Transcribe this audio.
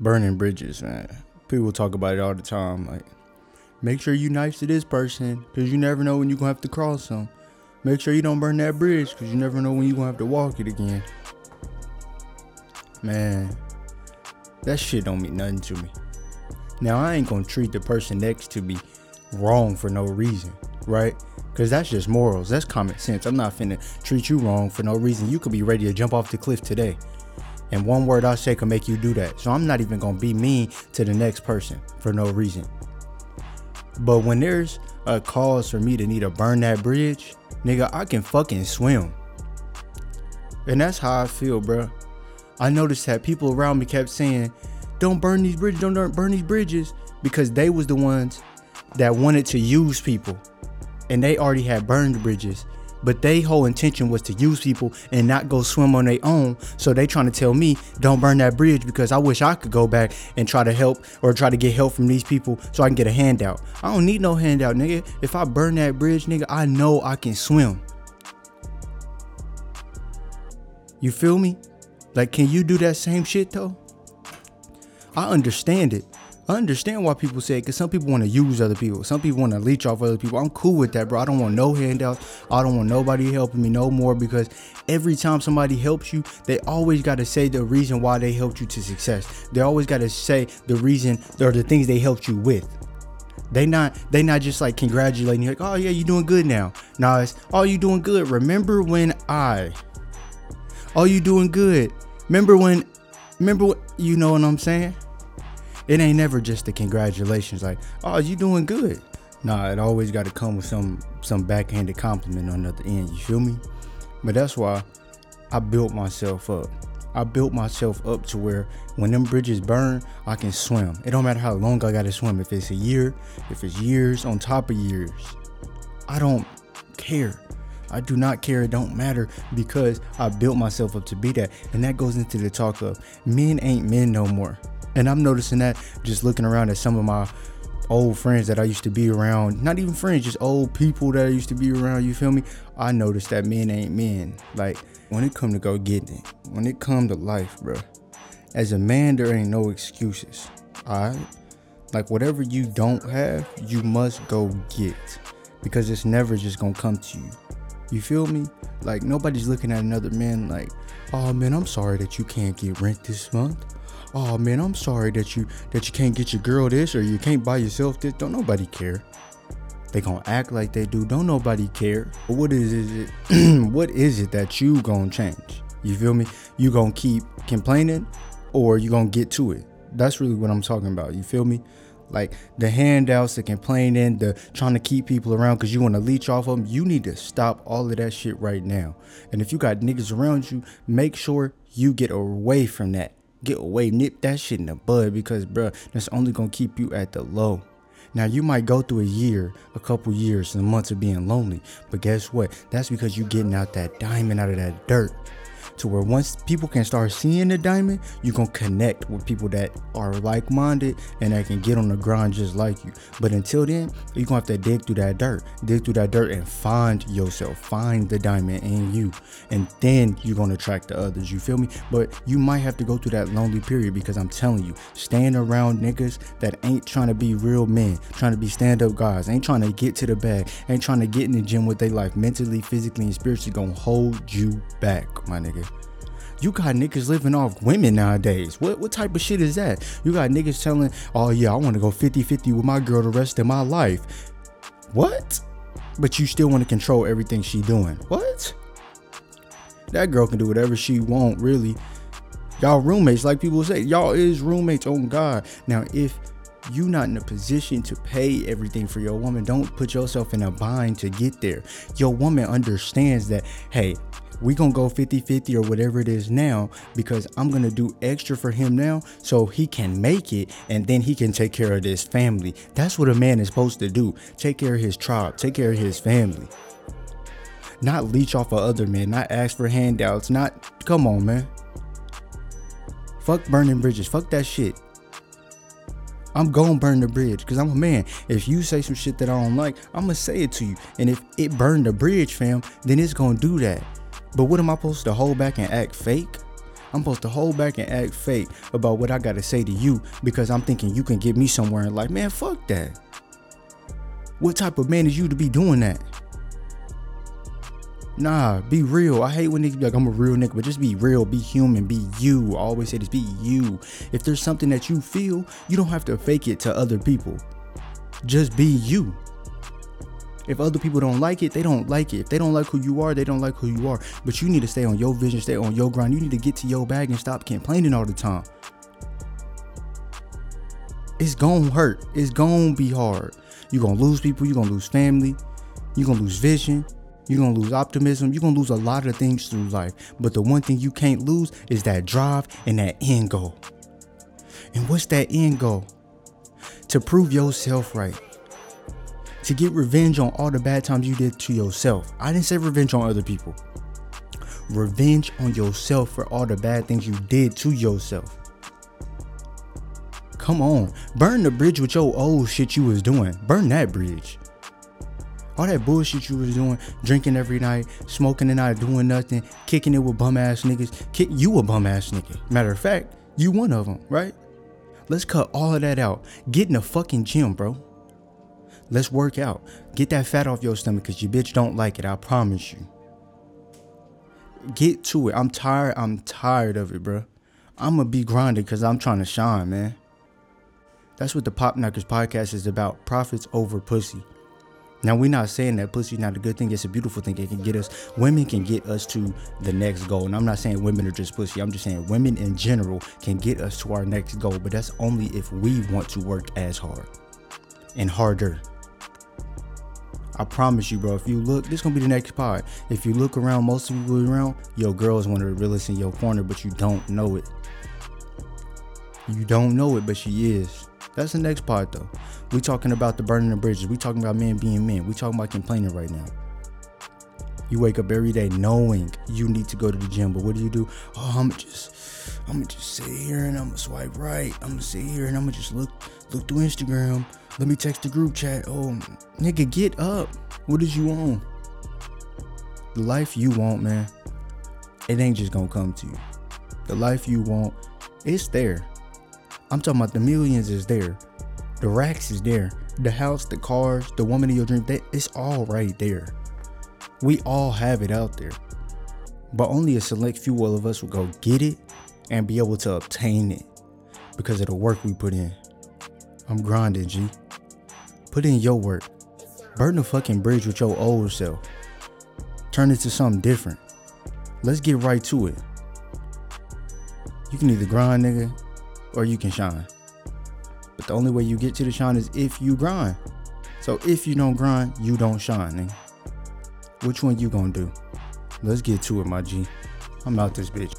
burning bridges, man. People talk about it all the time. Like, make sure you nice to this person, cause you never know when you're gonna have to cross them. Make sure you don't burn that bridge, cause you never know when you're gonna have to walk it again. Man, that shit don't mean nothing to me. Now I ain't gonna treat the person next to me wrong for no reason, right? Cause that's just morals. That's common sense. I'm not finna treat you wrong for no reason. You could be ready to jump off the cliff today. And one word I say can make you do that. So I'm not even gonna be mean to the next person for no reason. But when there's a cause for me to need to burn that bridge, nigga, I can fucking swim. And that's how I feel, bro. I noticed that people around me kept saying, "Don't burn these bridges, don't burn these bridges," because they was the ones that wanted to use people, and they already had burned bridges. But they whole intention was to use people and not go swim on their own. So they trying to tell me, don't burn that bridge because I wish I could go back and try to help or try to get help from these people so I can get a handout. I don't need no handout, nigga. If I burn that bridge, nigga, I know I can swim. You feel me? Like, can you do that same shit though? I understand it. I understand why people say it because some people want to use other people. Some people want to leech off other people. I'm cool with that, bro. I don't want no handouts. I don't want nobody helping me no more because every time somebody helps you, they always got to say the reason why they helped you to success. They always got to say the reason or the things they helped you with. They not they not just like congratulating you like, oh yeah, you doing good now. Nah, it's oh you doing good. Remember when I Oh you doing good. Remember when remember what you know what I'm saying? It ain't never just the congratulations like oh you doing good. Nah it always got to come with some some backhanded compliment on the other end you feel me? But that's why i built myself up. I built myself up to where when them bridges burn i can swim. It don't matter how long i gotta swim if it's a year if it's years on top of years i don't care I do not care. It don't matter because I built myself up to be that. And that goes into the talk of men ain't men no more. And I'm noticing that just looking around at some of my old friends that I used to be around, not even friends, just old people that I used to be around, you feel me? I noticed that men ain't men. Like when it come to go getting it, when it come to life, bro. As a man, there ain't no excuses. Alright? Like whatever you don't have, you must go get. Because it's never just gonna come to you. You feel me? Like nobody's looking at another man like, oh man, I'm sorry that you can't get rent this month oh man, I'm sorry that you that you can't get your girl this or you can't buy yourself this. Don't nobody care. They gonna act like they do. Don't nobody care. But what is, is it? what is it that you gonna change? You feel me? You gonna keep complaining, or you gonna get to it? That's really what I'm talking about. You feel me? Like the handouts, the complaining, the trying to keep people around because you want to leech off of them. You need to stop all of that shit right now. And if you got niggas around you, make sure you get away from that get away, nip that shit in the bud because, bruh, that's only gonna keep you at the low. Now you might go through a year, a couple years, and months of being lonely, but guess what? That's because you're getting out that diamond out of that dirt to where once people can start seeing the diamond, you're gonna connect with people that are like-minded and that can get on the grind just like you. But until then, you're gonna have to dig through that dirt, dig through that dirt and find yourself, find the diamond in you, and then you're gonna attract the others. You feel me? But you might have to go through that lonely period because I'm telling you, staying around niggas that ain't trying to be real men, trying to be stand-up guys, ain't trying to get to the bag, ain't trying to get in the gym with their life mentally, physically, and spiritually gonna hold you back, my nigga. You got niggas living off women nowadays. What what type of shit is that? You got niggas telling, oh yeah, I want to go 50-50 with my girl the rest of my life. What? But you still want to control everything she doing. What? That girl can do whatever she want, really. Y'all roommates, like people say. Y'all is roommates on God. Now, if you not in a position to pay everything for your woman, don't put yourself in a bind to get there. Your woman understands that, hey, we gonna go 50-50 or whatever it is now because i'm gonna do extra for him now so he can make it and then he can take care of this family. That's what a man is supposed to do. Take care of his tribe. Take care of his family. Not leech off of other men. Not ask for handouts. Not come on man. Fuck burning bridges. Fuck that shit I'm gonna burn the bridge because I'm a man. If you say some shit that I don't like, I'm gonna say it to you. And if it burned the bridge, fam, then it's gonna do that. But what am I supposed to hold back and act fake? I'm supposed to hold back and act fake about what I gotta say to you because I'm thinking you can get me somewhere in life. Man, fuck that. What type of man is you to be doing that? Nah, be real. I hate when be like, I'm a real nigga, but just be real, be human, be you. I always say this, be you. If there's something that you feel, you don't have to fake it to other people. Just be you. If other people don't like it, they don't like it. If they don't like who you are, they don't like who you are. But you need to stay on your vision, stay on your grind. You need to get to your bag and stop complaining all the time. It's gonna hurt. It's gonna be hard. You're gonna lose people, you're gonna lose family, you're gonna lose vision, you're gonna lose optimism, you're gonna lose a lot of things through life. But the one thing you can't lose is that drive and that end goal. And what's that end goal? To prove yourself right to get revenge on all the bad times you did to yourself. I didn't say revenge on other people. Revenge on yourself for all the bad things you did to yourself. Come on, burn the bridge with your old shit you was doing. Burn that bridge. All that bullshit you was doing, drinking every night, smoking and not doing nothing, kicking it with bum ass niggas. Kick you a bum ass nigga. Matter of fact, you one of them, right? Let's cut all of that out. Get in the fucking gym, bro. Let's work out. Get that fat off your stomach because your bitch don't like it. I promise you. Get to it. I'm tired. I'm tired of it, bro. I'm gonna be grinding because I'm trying to shine, man. That's what the Pop Knockerz podcast is about. Profits over pussy. Now we're not saying that pussy's not a good thing. It's a beautiful thing. It can get us. Women can get us to the next goal. And I'm not saying women are just pussy. I'm just saying women in general can get us to our next goal. But that's only if we want to work as hard and harder. I promise you, bro. If you look, this gonna be the next pod. If you look around, most of people around, your girl is one of the realest in your corner, but you don't know it. You don't know it, but she is. That's the next part, though. We talking about the burning of bridges. We talking about men being men. We talking about complaining right now. You wake up every day knowing you need to go to the gym, but what do you do? Oh, I'm just, I'm gonna just sit here and I'm gonna swipe right. I'm gonna sit here and I'm gonna just look, look through Instagram. Let me text the group chat. Oh, nigga, get up. What did you want? The life you want, man, it ain't just gonna come to you. The life you want, it's there. I'm talking about the millions is there. The racks is there. The house, the cars, the woman of your dream, that it's all right there. We all have it out there. But only a select few of us will go get it and be able to obtain it because of the work we put in. I'm grinding, G. Put in your work. Burn the fucking bridge with your old self. Turn it to something different. Let's get right to it. You can either grind, nigga, or you can shine. But the only way you get to the shine is if you grind. So if you don't grind, you don't shine. Which one you gonna do? Let's get to it, my G. I'm out this bitch.